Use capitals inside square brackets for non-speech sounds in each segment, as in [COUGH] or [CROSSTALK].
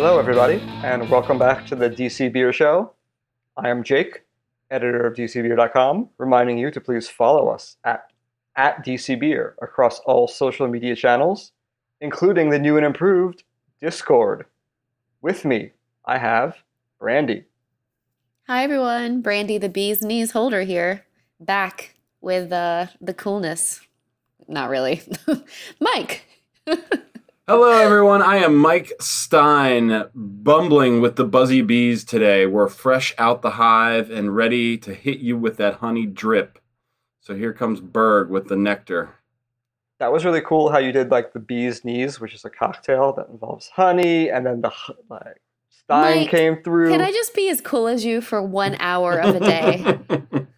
Hello, everybody, and welcome back to the DC Beer Show. I am Jake, editor of DCBeer.com, reminding you to please follow us at, at DC Beer across all social media channels, including the new and improved Discord. With me, I have Brandy. Hi everyone, Brandy the bee's knees holder here, back with uh, the coolness. Not really, [LAUGHS] Mike. [LAUGHS] Hello, everyone. I am Mike Stein, bumbling with the buzzy bees today. We're fresh out the hive and ready to hit you with that honey drip. So here comes Berg with the nectar. That was really cool how you did like the bee's knees, which is a cocktail that involves honey, and then the like Stein Mike, came through. Can I just be as cool as you for one hour of a day?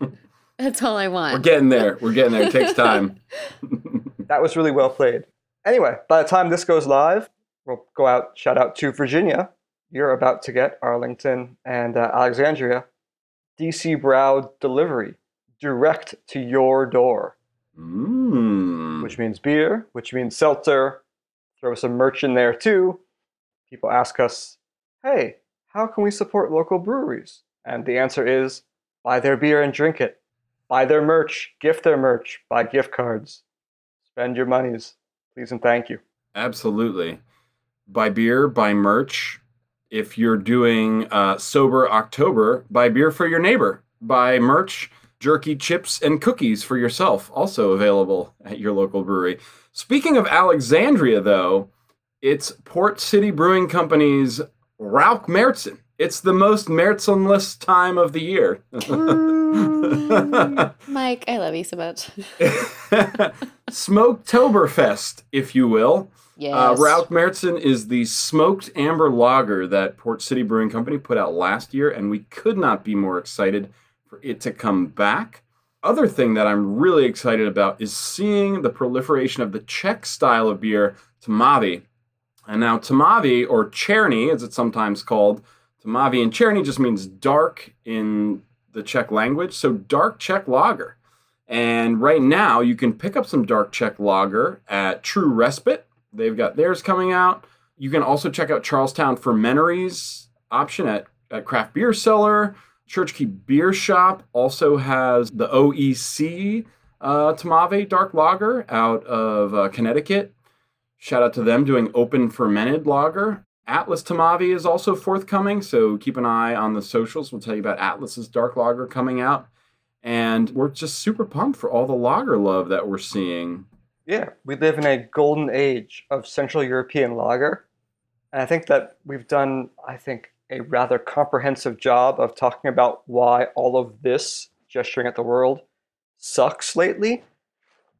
[LAUGHS] That's all I want. We're getting there. We're getting there. It takes time. [LAUGHS] That was really well played. Anyway, by the time this goes live, we'll go out, shout out to Virginia. You're about to get Arlington and uh, Alexandria DC Brau delivery direct to your door, Mm. which means beer, which means seltzer. Throw some merch in there too. People ask us, hey, how can we support local breweries? And the answer is buy their beer and drink it. Buy their merch, gift their merch, buy gift cards. Spend your monies, please and thank you. Absolutely. Buy beer, buy merch. If you're doing uh, Sober October, buy beer for your neighbor. Buy merch, jerky, chips, and cookies for yourself, also available at your local brewery. Speaking of Alexandria, though, it's Port City Brewing Company's Rauch Märzen. It's the most Mertzenless time of the year. [LAUGHS] Mike, I love you so much. [LAUGHS] Smoketoberfest, if you will. Yes. Uh, Rauch Märzen is the smoked amber lager that Port City Brewing Company put out last year, and we could not be more excited for it to come back. Other thing that I'm really excited about is seeing the proliferation of the Czech style of beer, Tmavy. And now Tmavy, or Cherny, as it's sometimes called, Tmavy and Cherny just means dark in the Czech language, so dark Czech lager. And right now, you can pick up some dark Czech lager at True Respite. They've got theirs coming out. You can also check out Charlestown Fermentary's option at, at Craft Beer Cellar. Church Key Beer Shop also has the OEC uh, Tmavy Dark Lager out of uh, Connecticut. Shout out to them doing open fermented lager. Atlas Tmavy is also forthcoming, so keep an eye on the socials. We'll tell you about Atlas's Dark Lager coming out. And we're just super pumped for all the lager love that we're seeing. Yeah, we live in a golden age of Central European lager. And I think that we've done, I think, a rather comprehensive job of talking about why all of this, gesturing at the world, sucks lately.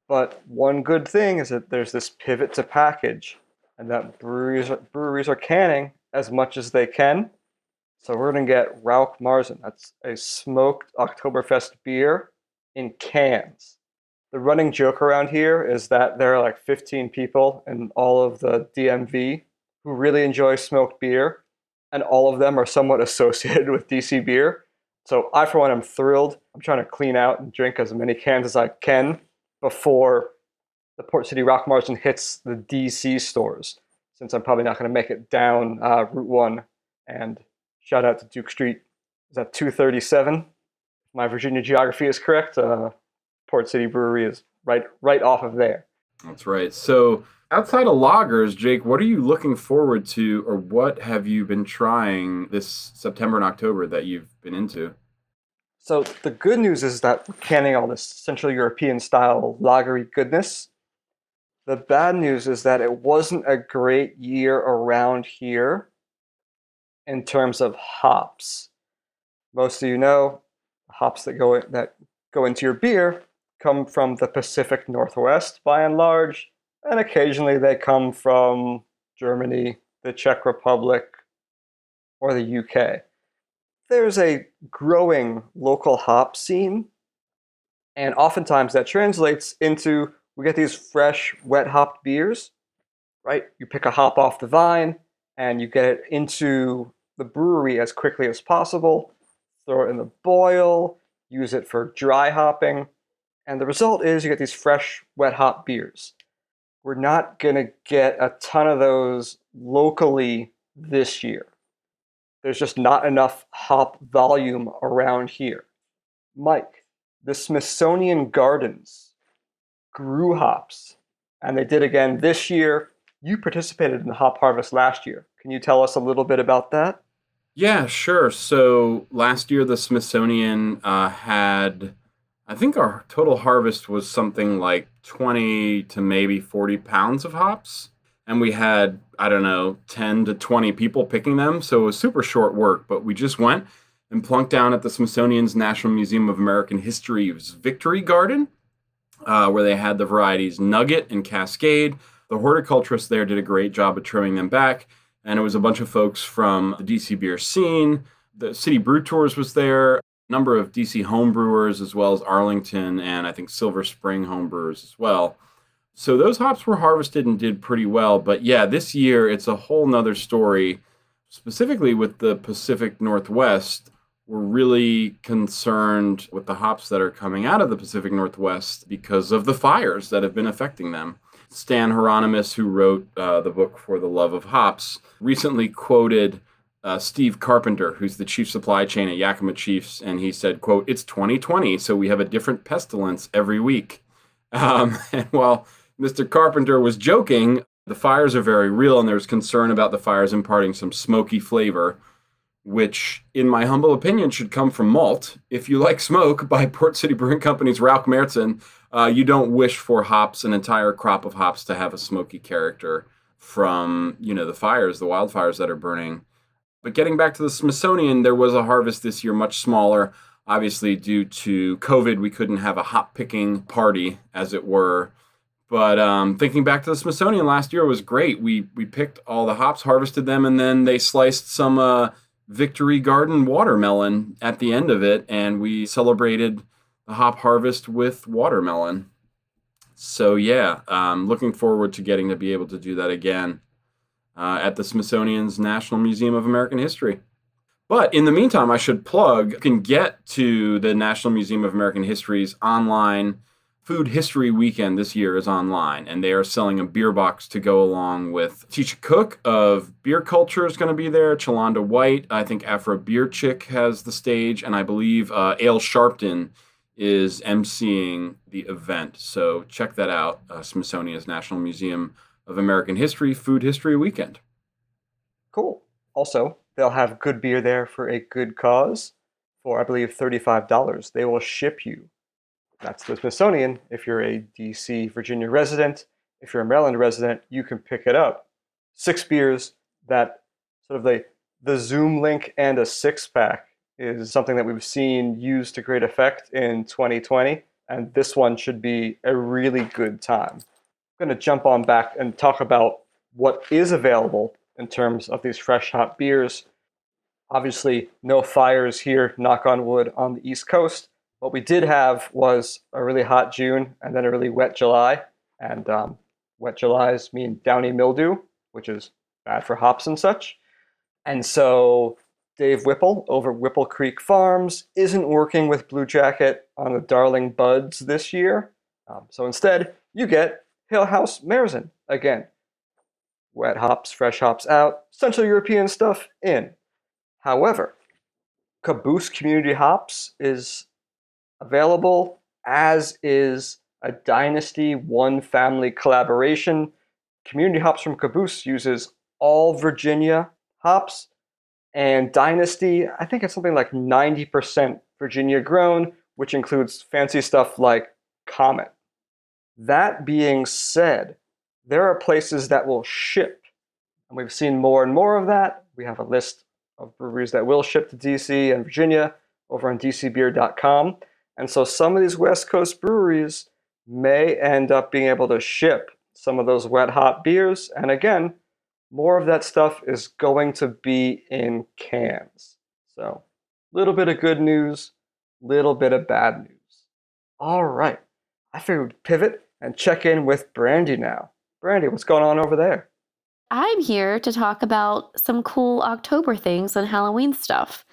But one good thing is that there's this pivot to package, and that breweries are, breweries are canning as much as they can. So we're gonna get Rauch Märzen. That's a smoked Oktoberfest beer in cans. The running joke around here is that there are like 15 people in all of the DMV who really enjoy smoked beer, and all of them are somewhat [LAUGHS] associated with DC beer. So I, for one, am thrilled. I'm trying to clean out and drink as many cans as I can before the Port City Rauch Märzen hits the DC stores, since I'm probably not going to make it down uh, Route 1. And shout out to Duke Street. Is that 237? If my Virginia geography is correct. Uh, Port City Brewery is right right off of there. That's right. So, outside of lagers, Jake, what are you looking forward to, or what have you been trying this September and October that you've been into? So the good news is that we're canning all this Central European style lagery goodness. The bad news is that it wasn't a great year around here in terms of hops. Most of you know hops that go that go into your beer come from the Pacific Northwest by and large, and occasionally they come from Germany, the Czech Republic, or the UK there's a growing local hop scene, and oftentimes that translates into we get these fresh, wet hopped beers, right? You pick a hop off the vine and you get it into the brewery as quickly as possible, throw it in the boil, use it for dry hopping, and the result is you get these fresh, wet hop beers. We're not going to get a ton of those locally this year. There's just not enough hop volume around here. Mike, the Smithsonian Gardens grew hops, and they did again this year. You participated in the hop harvest last year. Can you tell us a little bit about that? Yeah, sure. So last year, the Smithsonian uh, had, I think our total harvest was something like 20 to maybe 40 pounds of hops. And we had, I don't know, 10 to 20 people picking them. So it was super short work, but we just went and plunked down at the Smithsonian's National Museum of American History's Victory Garden, uh, where they had the varieties Nugget and Cascade. The horticulturist there did a great job of trimming them back and it was a bunch of folks from the DC beer scene. The City Brew Tours was there, a number of DC homebrewers, as well as Arlington and I think Silver Spring homebrewers as well. So those hops were harvested and did pretty well. But yeah, this year it's a whole nother story, specifically with the Pacific Northwest. We're really concerned with the hops that are coming out of the Pacific Northwest because of the fires that have been affecting them. Stan Hieronymus, who wrote uh, the book For the Love of Hops, recently quoted uh, Steve Carpenter, who's the chief supply chain at Yakima Chiefs, and he said, "quote It's 2020, so we have a different pestilence every week." [LAUGHS] Um, and while Mr. Carpenter was joking, the fires are very real, and there's concern about the fires imparting some smoky flavor, which, in my humble opinion, should come from malt. If you like smoke, [LAUGHS] by Port City Brewing Company's Rauch Märzen, uh, you don't wish for hops, an entire crop of hops, to have a smoky character from you know the fires, the wildfires that are burning. But getting back to the Smithsonian, there was a harvest this year, much smaller. Obviously, due to COVID, we couldn't have a hop picking party, as it were. But um, thinking back to the Smithsonian last year was great. We we picked all the hops, harvested them, and then they sliced some uh, Victory Garden watermelon at the end of it, and we celebrated the hop harvest with watermelon. So yeah, um, looking forward to getting to be able to do that again uh, at the Smithsonian's National Museum of American History. But in the meantime, I should plug you can get to the National Museum of American History's online Food History Weekend this year is online, and they are selling a beer box to go along with Teacha Cook of Beer Culture is going to be there. Chalonda White, I think Afro Beer Chick has the stage, and I believe uh, Ale Sharpton is emceeing the event. So check that out. Uh, Smithsonian's National Museum of American History Food History Weekend. Cool. Also, they'll have good beer there for a good cause for, I believe, $35. They will ship you. That's the Smithsonian. If you're a DC, Virginia resident, if you're a Maryland resident, you can pick it up. Six beers that sort of the, the Zoom link and a six pack is something that we've seen used to great effect in 2020, and this one should be a really good time. I'm going to jump on back and talk about what is available in terms of these fresh hot beers. Obviously, no fires here, knock on wood, on the East Coast. What we did have was a really hot June and then a really wet July. And um, wet Julys mean downy mildew, which is bad for hops and such. And so Dave Whipple over Whipple Creek Farms isn't working with Bluejacket on the Darling Buds this year. Um, so instead, you get Hill House Märzen again. Wet hops, fresh hops out, Central European stuff in. However, Caboose Community Hops is available, as is a Dynasty One Family collaboration. Community Hops from Caboose uses all Virginia hops and Dynasty, I think it's something like 90% Virginia grown, which includes fancy stuff like Comet. That being said, there are places that will ship, and we've seen more and more of that. We have a list of breweries that will ship to DC and Virginia over on dcbeer.com. And so some of these West Coast breweries may end up being able to ship some of those wet hot beers. And again, more of that stuff is going to be in cans. So, little bit of good news, little bit of bad news. All right, I figured we'd pivot and check in with Brandy now. Brandy, what's going on over there? I'm here to talk about some cool October things and Halloween stuff.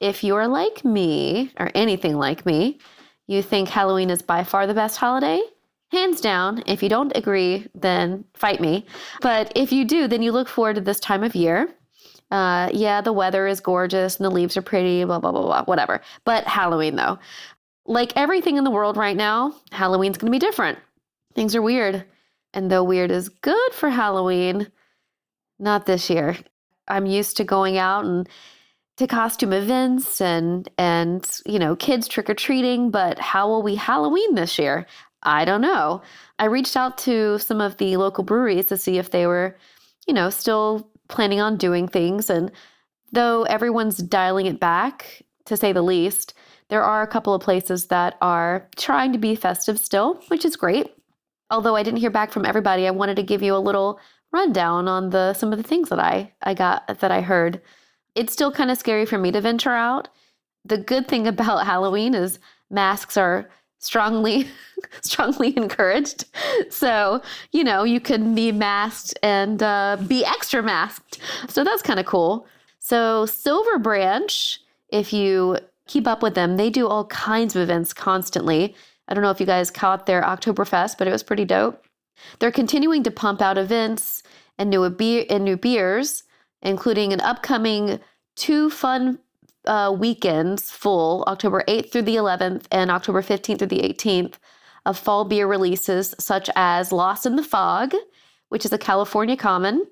If you're like me, or anything like me, you think Halloween is by far the best holiday, Hands down, if you don't agree, then fight me. But if you do, then you look forward to this time of year. Uh, yeah, the weather is gorgeous and the leaves are pretty, blah, blah, blah, blah, whatever. But Halloween, though, like everything in the world right now, Halloween's to be different. Things are weird. And though weird is good for Halloween, not this year. I'm used to going out and to costume events and and you know kids trick or treating, but how will we Halloween this year? I don't know. I reached out to some of the local breweries to see if they were, you know, still planning on doing things and though everyone's dialing it back to say the least, there are a couple of places that are trying to be festive still, which is great. Although I didn't hear back from everybody, I wanted to give you a little rundown on the some of the things that I I got that I heard. It's still kind of scary for me to venture out. The good thing about [LAUGHS] Halloween is masks are strongly [LAUGHS] strongly encouraged. So, you know, you can be masked and uh, be extra masked. So that's kind of cool. So, Silver Branch, if you keep up with them, they do all kinds of events constantly. I don't know if you guys caught their Oktoberfest, but it was pretty dope. They're continuing to pump out events and new beer and new beers, including an upcoming two fun uh, weekends full, October 8th through the 11th and October 15th through the 18th, of fall beer releases such as Lost in the Fog, which is a California common,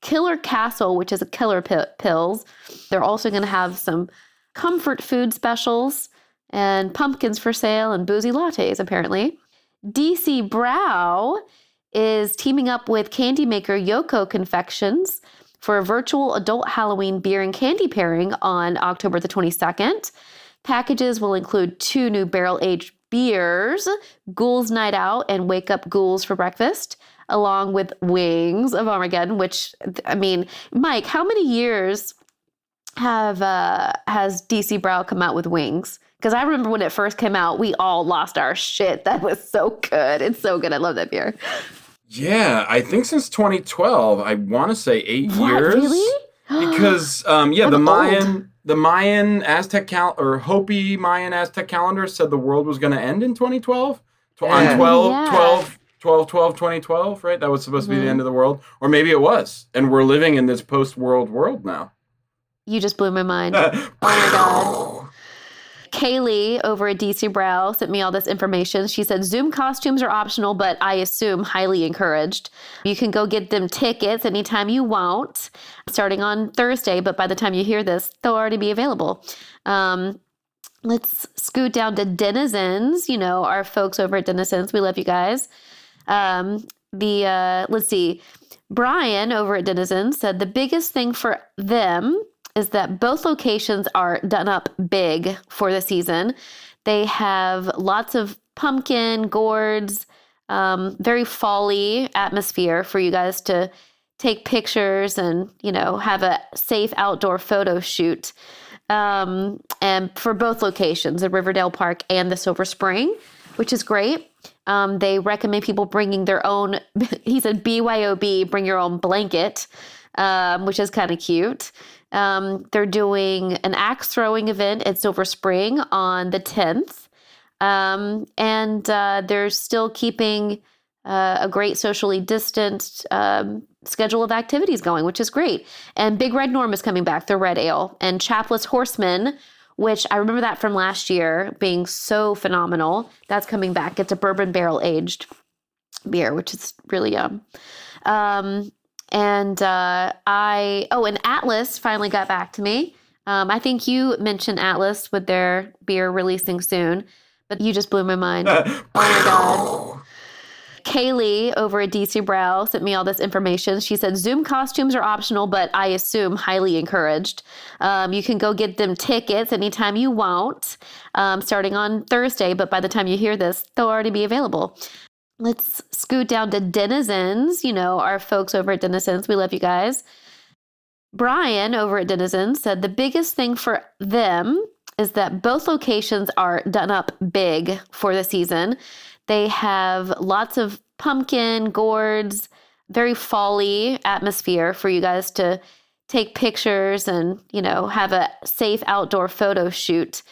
Killer Castle, which is a killer p- pills. They're also going to have some comfort food specials and pumpkins for sale and boozy lattes, apparently. DC Brau is teaming up with candy maker Yoko Confections for a virtual adult Halloween beer and candy pairing on October the 22nd. Packages will include two new barrel aged beers, Ghouls Night Out, and Wake Up Ghouls for breakfast, along with Wings of Armageddon. Which I mean, Mike, how many years have uh, has DC Brau come out with Wings? Because I remember when it first came out, we all lost our shit. That was so good. It's so good. I love that beer. Yeah, I think since 2012, I want to say eight What, years. really? [GASPS] Because um, yeah, I'm the old. Mayan, the Mayan Aztec cal or Hopi Mayan Aztec calendar said the world was going to end in 2012. Tw- Yeah. On 12, Yeah. 12, 12, 12, 2012, right? That was supposed to be the Mhm. end of the world, or maybe it was, and we're living in this post-world world now. You just blew my mind. [LAUGHS] Oh my God. Kaylee over at DC Brau sent me all this information. She said Zoom costumes are optional, but I assume highly encouraged. You can go get them tickets anytime you want, starting on Thursday, but by the time you hear this, they'll already be available. Um, let's scoot down to Denizens, you know, our folks over at Denizens. We love you guys. Um, the uh, let's see, Brian over at Denizens said the biggest thing for them is that both locations are done up big for the season. They have lots of pumpkin, gourds, um, very fall-y atmosphere for you guys to take pictures and you know have a safe outdoor photo shoot. Um, and for both locations, the Riverdale Park and the Silver Spring, which is great. Um, they recommend people bringing their own. [LAUGHS] He said BYOB, bring your own blanket, um, which is kind of cute. Um, they're doing an axe throwing event at Silver Spring on the 10th. Um, and uh, they're still keeping uh, a great socially distanced um, schedule of activities going, which is great. And Big Red Norm is coming back, the Red Ale, and Chapless Horseman, which I remember that from last year being so phenomenal. That's coming back. It's a bourbon barrel aged beer, which is really yum. Um, and uh, I, oh, and Atlas finally got back to me. Um, I think you mentioned Atlas with their beer releasing soon, but you just blew my mind. [LAUGHS] Oh my God. Kaylee over at DC Brau sent me all this information. She said Zoom costumes are optional, but I assume highly encouraged. Um, you can go get them tickets anytime you want, um, starting on Thursday, but by the time you hear this, they'll already be available. Let's scoot down to Denizens, you know, our folks over at Denizens. We love you guys. Brian over at Denizens said the biggest thing for them is that both locations are done up big for the season. They have lots of pumpkin, gourds, very fall-y atmosphere for you guys to take pictures and, you know, have a safe outdoor photo shoot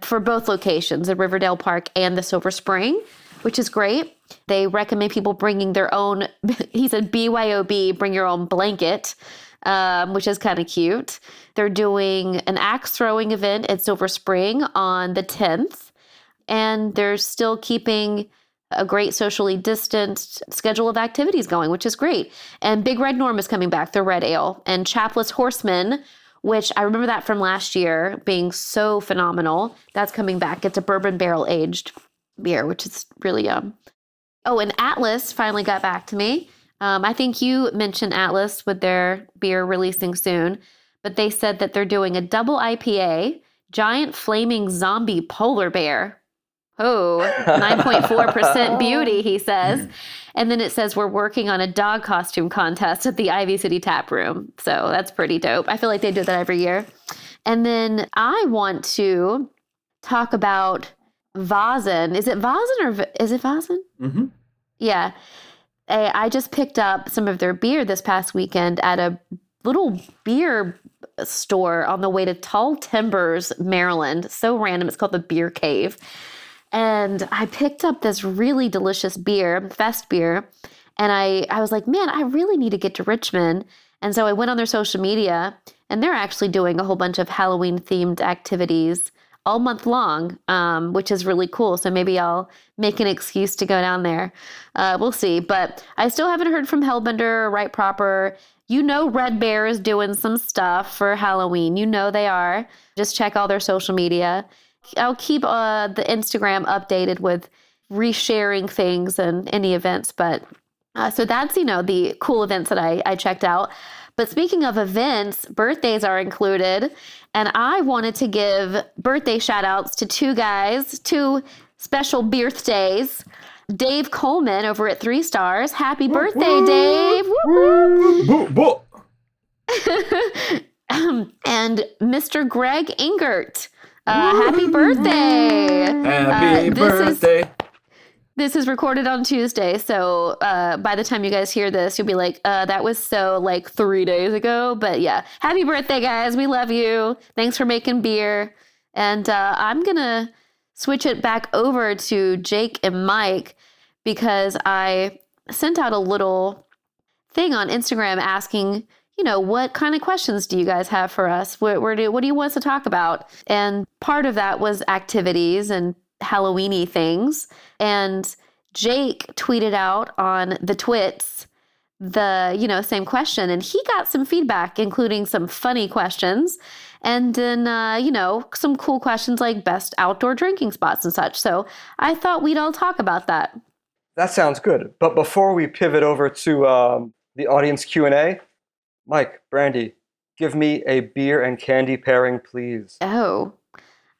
for both locations, the Riverdale Park and the Silver Spring, which is great. They recommend people bringing their own, [LAUGHS] he said BYOB, bring your own blanket, um, which is kind of cute. They're doing an axe throwing event at Silver Spring on the 10th, and they're still keeping a great socially distanced schedule of activities going, which is great. And Big Red Norm is coming back, the red ale, and Chapless Horseman, which I remember that from last year being so phenomenal. That's coming back. It's a bourbon barrel aged beer, which is really yum. Oh, and Atlas finally got back to me. Um, I think you mentioned Atlas with their beer releasing soon, but they said that they're doing a double IPA, giant flaming zombie polar bear. Oh, 9.4% [LAUGHS] beauty, he says. And then it says we're working on a dog costume contest at the Ivy City Tap Room. So that's pretty dope. I feel like they do that every year. And then I want to talk about Vazen. Is it Vazen or is it Vazen? Mm-hmm. Yeah. I just picked up some of their beer this past weekend at a little beer store on the way to Tall Timbers, Maryland. So random. It's called the Beer Cave. And I picked up this really delicious beer, Fest beer. And I, I was like, man, I really need to get to Richmond. And so I went on their social media, and they're actually doing a whole bunch of Halloween themed activities all month long, um, which is really cool. So maybe I'll make an excuse to go down there. Uh, we'll see. But I still haven't heard from Hellbender or Right Proper. You know, Red Bear is doing some stuff for Halloween. You know they are. Just check all their social media. I'll keep uh, the Instagram updated with resharing things and any events. But uh, so that's, you know, the cool events that I, I checked out. But speaking of events, birthdays are included. And I wanted to give birthday shout outs to two guys, two special birthdays. Dave Coleman over at Three Stars. Happy birthday, Dave. [LAUGHS] and Mr. Greg Engert. Uh, happy birthday! Happy Uh, birthday! Is, this is recorded on Tuesday, so uh, by the time you guys hear this, you'll be like, uh, "That was so like three days ago." But yeah, happy birthday, guys! We love you. Thanks for making beer, and uh, I'm gonna switch it back over to Jake and Mike because I sent out a little thing on Instagram asking you know, what kind of questions do you guys have for us? Where, do, what do you want us to talk about? And part of that was activities and Halloweeny things. And Jake tweeted out on the twits the, you know, same question. And he got some feedback, including some funny questions. And then, uh, you know, some cool questions like best outdoor drinking spots and such. So I thought we'd all talk about that. That sounds good. But before we pivot over to um, the audience Q&A, Mike, Brandy, give me a beer and candy pairing, please. Oh,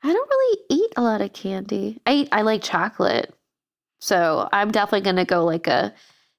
I don't really eat a lot of candy. I eat, I like chocolate, so I'm definitely gonna go like a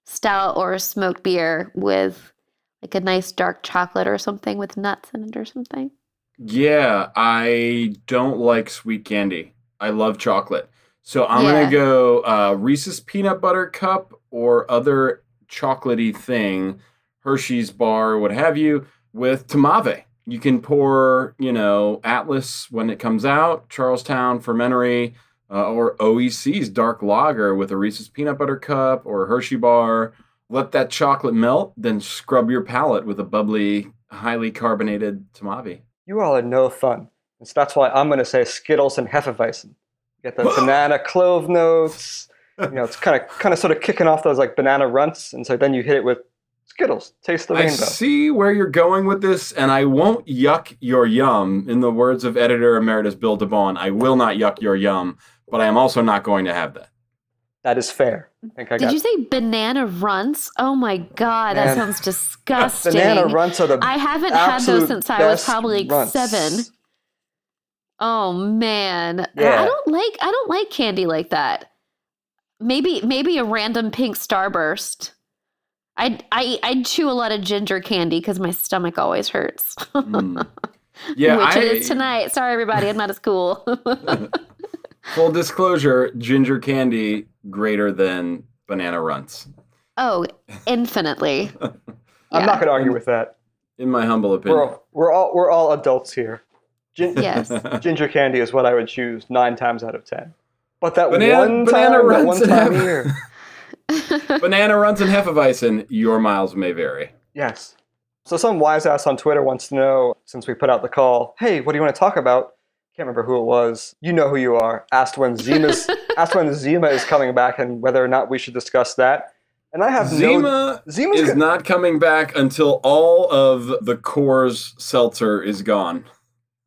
stout or a smoked beer with like a nice dark chocolate or something with nuts in it or something. Yeah, I don't like sweet candy. I love chocolate. So I'm Yeah. gonna go uh, Reese's peanut butter cup or other chocolatey thing, Hershey's bar, what have you, with tmavy. You can pour, you know, Atlas when it comes out, Charlestown Fermentary, uh, or OEC's dark lager with a Reese's peanut butter cup or a Hershey bar. Let that chocolate melt, then scrub your palate with a bubbly, highly carbonated tmavy. You all are no fun. And so that's why I'm going to say Skittles and Hefeweizen. Get the [LAUGHS] banana clove notes. You know, it's kind of kind of sort of kicking off those like banana runts, and so then you hit it with Skittles. Taste the I rainbow. see where you're going with this, and I won't yuck your yum. In the words of editor emeritus Bill DeBaun, I will not yuck your yum, but I am also not going to have that. That is fair. I think I Did got you say banana runts? Oh my god, that sounds [LAUGHS] disgusting. banana runts are the I haven't had those since I was probably like runts. seven. Oh man, Yeah. I don't like I don't like candy like that. Maybe maybe a random pink starburst. I I I chew a lot of ginger candy because my stomach always hurts. Mm. [LAUGHS] Yeah, Which I, it is tonight. Sorry, everybody, I'm not as cool. [LAUGHS] full disclosure: ginger candy greater than banana runts, oh, infinitely. [LAUGHS] I'm not going to argue with that. in my humble opinion. We're all, we're all we're all adults here. Gin- Yes. ginger candy is what I would choose nine times out of ten. But that Banana- one banana time, that runts one and time a have- year. [LAUGHS] banana runts and hefeweizen. Your miles may vary. Yes. So some wise ass on Twitter wants to know, since we put out the call, hey, what do you want to talk about? Can't remember who it was. You know who you are. Asked when Zima's [LAUGHS] asked when Zima is coming back and whether or not we should discuss that. And I have no Zima Zima's is go- not coming back until all of the Coors seltzer is gone.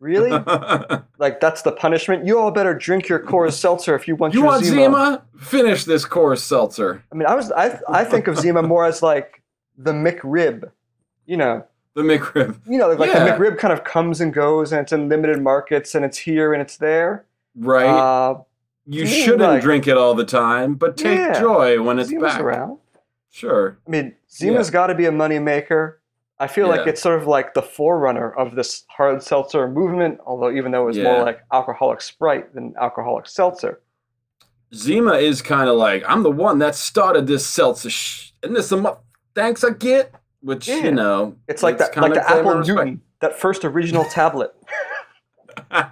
Really [LAUGHS] like that's the punishment. You all better drink your Coors Seltzer if you want to. you your want Zima. Zima? Finish this Coors seltzer. I mean, I was I I think of Zima more as like the McRib. You know, The McRib. you know, like Yeah. the McRib kind of comes and goes, and it's in limited markets, and it's here and it's there. Right? Uh, you me, shouldn't like- drink it all the time, but take Yeah. joy when it's Zima's back. around. Sure. I mean, Zima's got to be a moneymaker. I feel like it's sort of like the forerunner of this hard seltzer movement, although even though it was Yeah. more like alcoholic Sprite than alcoholic seltzer. Zima is kind of like I'm the one that started this seltzer, sh- and this some thanks I get, which Yeah. you know, It's like that, like the Apple. Newton, that first original tablet. [LAUGHS]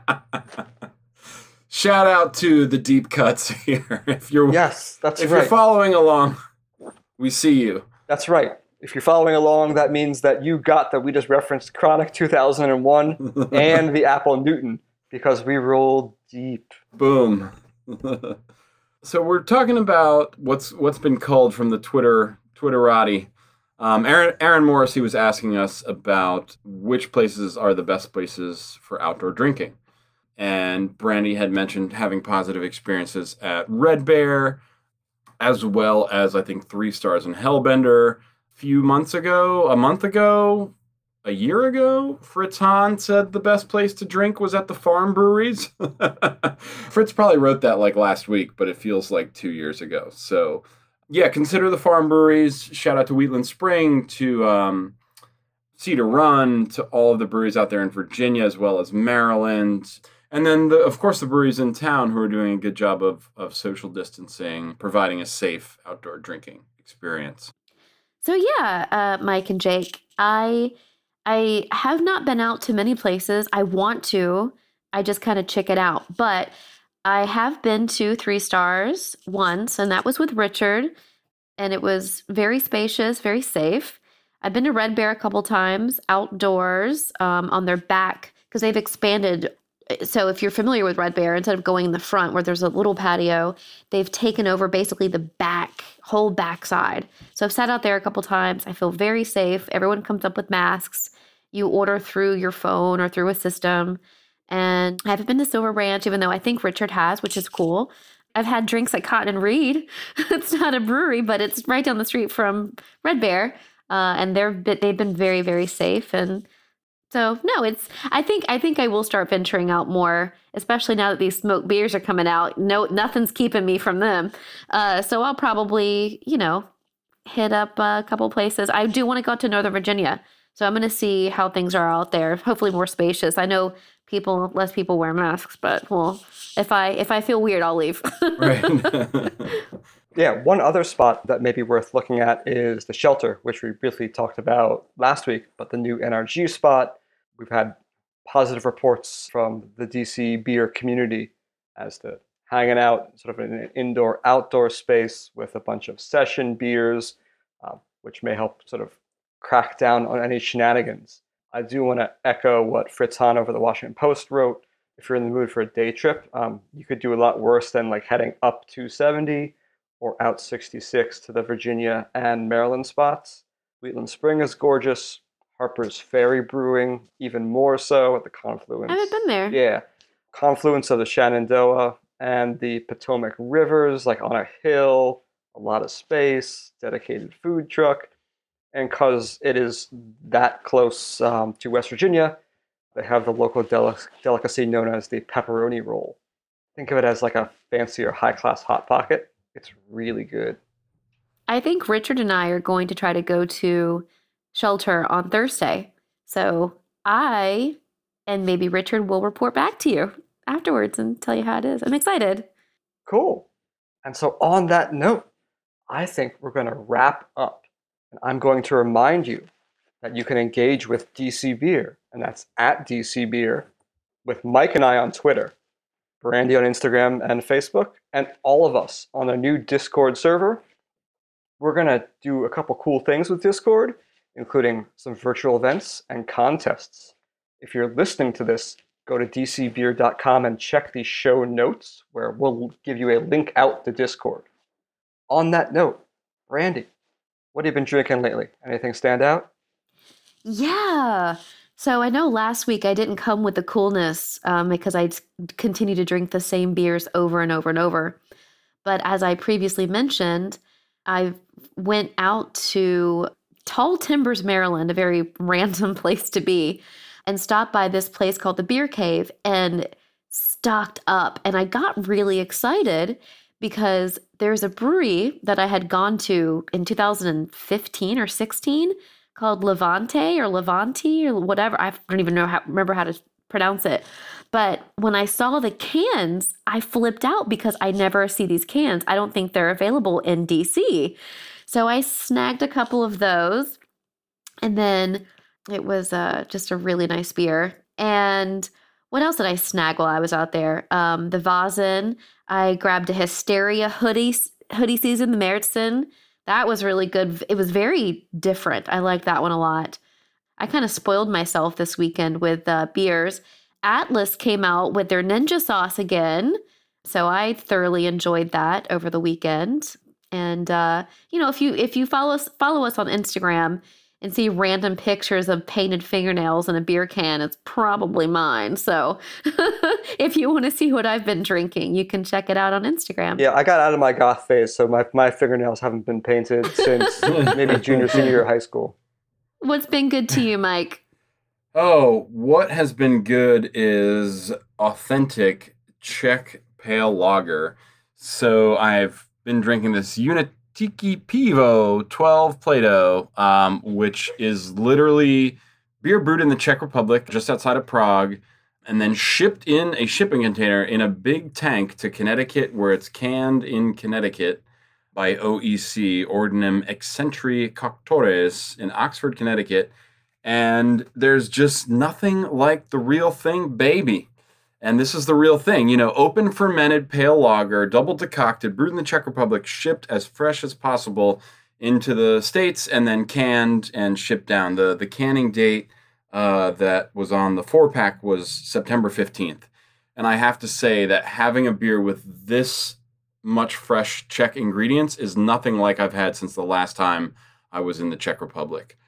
Shout out to the deep cuts [LAUGHS] here. If you're Yes, that's if right. you're following along, we see you. that's right. If you're following along, that means that you got that we just referenced Chronic 2001 [LAUGHS] and the Apple Newton because we rolled deep. Boom. [LAUGHS] so we're talking about what's what's been called from the Twitter Twitterati. Um, Aaron Aaron Morris he was asking us about which places are the best places for outdoor drinking, and Brandy had mentioned having positive experiences at Red Bear, as well as I think three stars in Hellbender. Few months ago, a month ago, a year ago, Fritz Hahn said the best place to drink was at the farm breweries. [LAUGHS] Fritz probably wrote that like last week, but it feels like two years ago. So, yeah, consider the farm breweries. Shout out to Wheatland Spring, to um, Cedar Run, to all of the breweries out there in Virginia as well as Maryland. And then, the, of course, the breweries in town who are doing a good job of, of social distancing, providing a safe outdoor drinking experience. So yeah, uh, Mike and Jake, I I have not been out to many places. I want to. I just kind of check it out. But I have been to three stars once, and that was with Richard, and it was very spacious, very safe. I've been to Red Bear a couple times outdoors um, on their back because they've expanded. So if you're familiar with Red Bear, instead of going in the front where there's a little patio, they've taken over basically the back whole backside. So I've sat out there a couple times. I feel very safe. Everyone comes up with masks. You order through your phone or through a system. And I haven't been to Silver Branch, even though I think Richard has, which is cool. I've had drinks at Cotton and Reed. [LAUGHS] it's not a brewery, but it's right down the street from Red Bear, uh, and they're they've been very very safe. And so no, it's I think I think I will start venturing out more, especially now that these smoked beers are coming out. No, nothing's keeping me from them. Uh, so I'll probably you know hit up a couple places. I do want to go to Northern Virginia, so I'm going to see how things are out there. Hopefully more spacious. I know people less people wear masks, but well, if I if I feel weird, I'll leave. [LAUGHS] Right. [LAUGHS] Yeah, one other spot that may be worth looking at is the shelter, which we briefly talked about last week, but the new NRG spot. We've had positive reports from the DC beer community as to hanging out sort of in an indoor outdoor space with a bunch of session beers, uh, which may help sort of crack down on any shenanigans. I do want to echo what Fritz Hahn over the Washington Post wrote. If you're in the mood for a day trip, um, you could do a lot worse than like heading up 270 or out 66 to the Virginia and Maryland spots. Wheatland Spring is gorgeous. Harper's Ferry Brewing, even more so at the confluence. I haven't been there. Yeah, confluence of the Shenandoah and the Potomac rivers, like on a hill, a lot of space, dedicated food truck. And because it is that close um, to West Virginia, they have the local deli- delicacy known as the pepperoni roll. Think of it as like a fancier high class Hot Pocket. It's really good. I think Richard and I are going to try to go to shelter on Thursday. So I and maybe Richard will report back to you afterwards and tell you how it is. I'm excited. Cool. And so, on that note, I think we're going to wrap up. And I'm going to remind you that you can engage with DC Beer, and that's at DC Beer, with Mike and I on Twitter, Brandy on Instagram and Facebook, and all of us on a new Discord server. We're going to do a couple cool things with Discord. Including some virtual events and contests. If you're listening to this, go to dcbeer.com and check the show notes where we'll give you a link out to Discord. On that note, Brandy, what have you been drinking lately? Anything stand out? Yeah. So I know last week I didn't come with the coolness um, because I continue to drink the same beers over and over and over. But as I previously mentioned, I went out to Tall Timbers, Maryland, a very random [LAUGHS] place to be, and stopped by this place called the Beer Cave and stocked up. And I got really excited because there's a brewery that I had gone to in 2015 or 16 called Levante or Levante or whatever. I don't even know how remember how to pronounce it. But when I saw the cans, I flipped out because I never see these cans. I don't think they're available in DC. So I snagged a couple of those. And then it was uh, just a really nice beer. And what else did I snag while I was out there? Um, the Vasen. I grabbed a Hysteria hoodie hoodie season, the Märzen. That was really good. It was very different. I like that one a lot. I kind of spoiled myself this weekend with uh, beers. Atlas came out with their ninja sauce again. So I thoroughly enjoyed that over the weekend. And uh, you know, if you if you follow us follow us on Instagram and see random pictures of painted fingernails in a beer can, it's probably mine. So [LAUGHS] if you want to see what I've been drinking, you can check it out on Instagram. Yeah, I got out of my goth phase, so my, my fingernails haven't been painted since [LAUGHS] maybe junior, senior year of high school. What's been good to you, Mike? Oh, what has been good is authentic Czech pale lager. So I've been drinking this Únětické Pivo 12 Plato, um, which is literally beer brewed in the Czech Republic, just outside of Prague, and then shipped in a shipping container in a big tank to Connecticut, where it's canned in Connecticut by OEC, Ordinem Ecentrici Coctores in Oxford, Connecticut. And there's just nothing like the real thing, baby. And this is the real thing, you know, open fermented pale lager, double decocted, brewed in the Czech Republic, shipped as fresh as possible into the states, and then canned and shipped down. the The canning date uh, that was on the four pack was September fifteenth, and I have to say that having a beer with this much fresh Czech ingredients is nothing like I've had since the last time I was in the Czech Republic.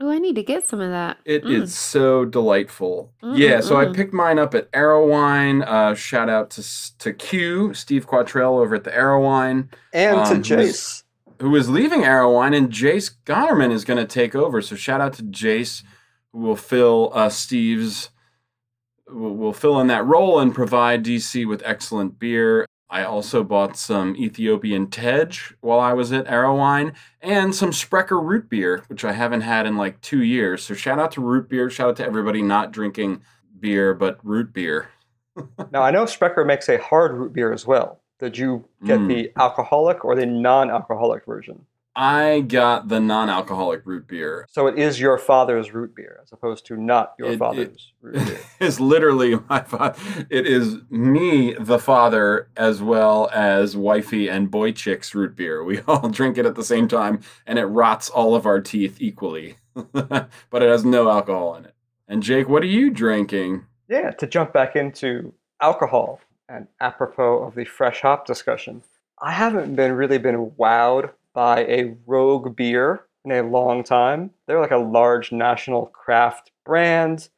Oh, I need to get some of that. It mm. is so delightful. Mm, yeah, so mm, I picked mine up at Arrowine. Uh, shout out to to Q, Steve Quattrell over at the Arrowine. And um, to Jace. Who is leaving Arrowine, and Jace Gonerman is going to take over. So shout out to Jace, who will fill uh, Steve's, will, will fill in that role and provide DC with excellent beer. I also bought some Ethiopian Tej while I was at Arrowine and some Sprecher root beer, which I haven't had in like two years. So shout out to root beer. Shout out to everybody not drinking beer, but root beer. [LAUGHS] now, I know Sprecher makes a hard root beer as well. Did you get mm. the alcoholic or the non alcoholic version? I got the non-alcoholic root beer. So it is your father's root beer, as opposed to not your it, father's it, root beer. [LAUGHS] It's literally my father. It is me, the father, as well as wifey and boy chick's root beer. We [LAUGHS] all drink it at the same time, and it rots all of our teeth equally. [LAUGHS] but it has no alcohol in it. And Jake, what are you drinking? Yeah, to jump back into alcohol and apropos of the fresh hop discussion, I haven't been really been wowed by a Rogue beer in a long time. They're like a large national craft brand.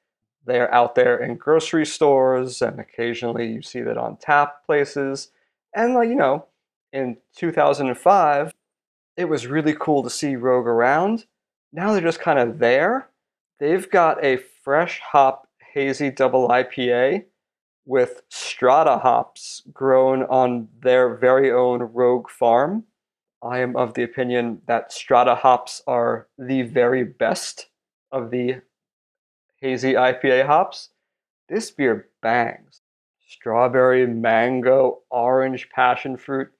They're out there in grocery stores, and occasionally you see that on tap places. And, like, you know, in 2005, it was really cool to see Rogue around. Now they're just kind of there. They've got a fresh hop hazy double IPA with strata hops grown on their very own Rogue farm. I am of the opinion that strata hops are the very best of the hazy IPA hops. This beer bangs. Strawberry, mango, orange, passion fruit.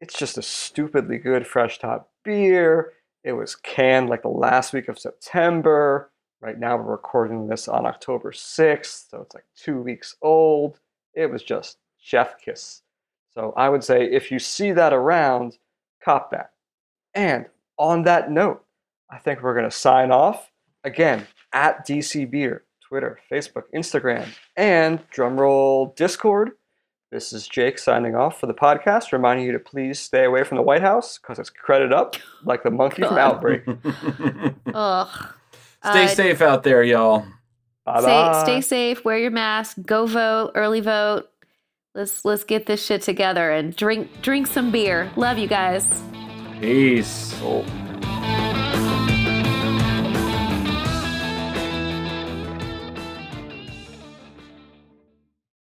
It's just a stupidly good fresh top beer. It was canned like the last week of September. Right now, we're recording this on October 6th, so it's like two weeks old. It was just chef kiss. So I would say if you see that around, cop that. And on that note, I think we're going to sign off. Again, at DC Beer, Twitter, Facebook, Instagram, and drumroll Discord. This is Jake signing off for the podcast, reminding you to please stay away from the White House because it's credit up like the monkey from Outbreak. [LAUGHS] Ugh. Stay Uh, safe out there, y'all. Bye Stay, stay safe. Wear your mask. Go vote. Early vote. Let's let's get this shit together and drink drink some beer. Love you guys. Peace. Oh.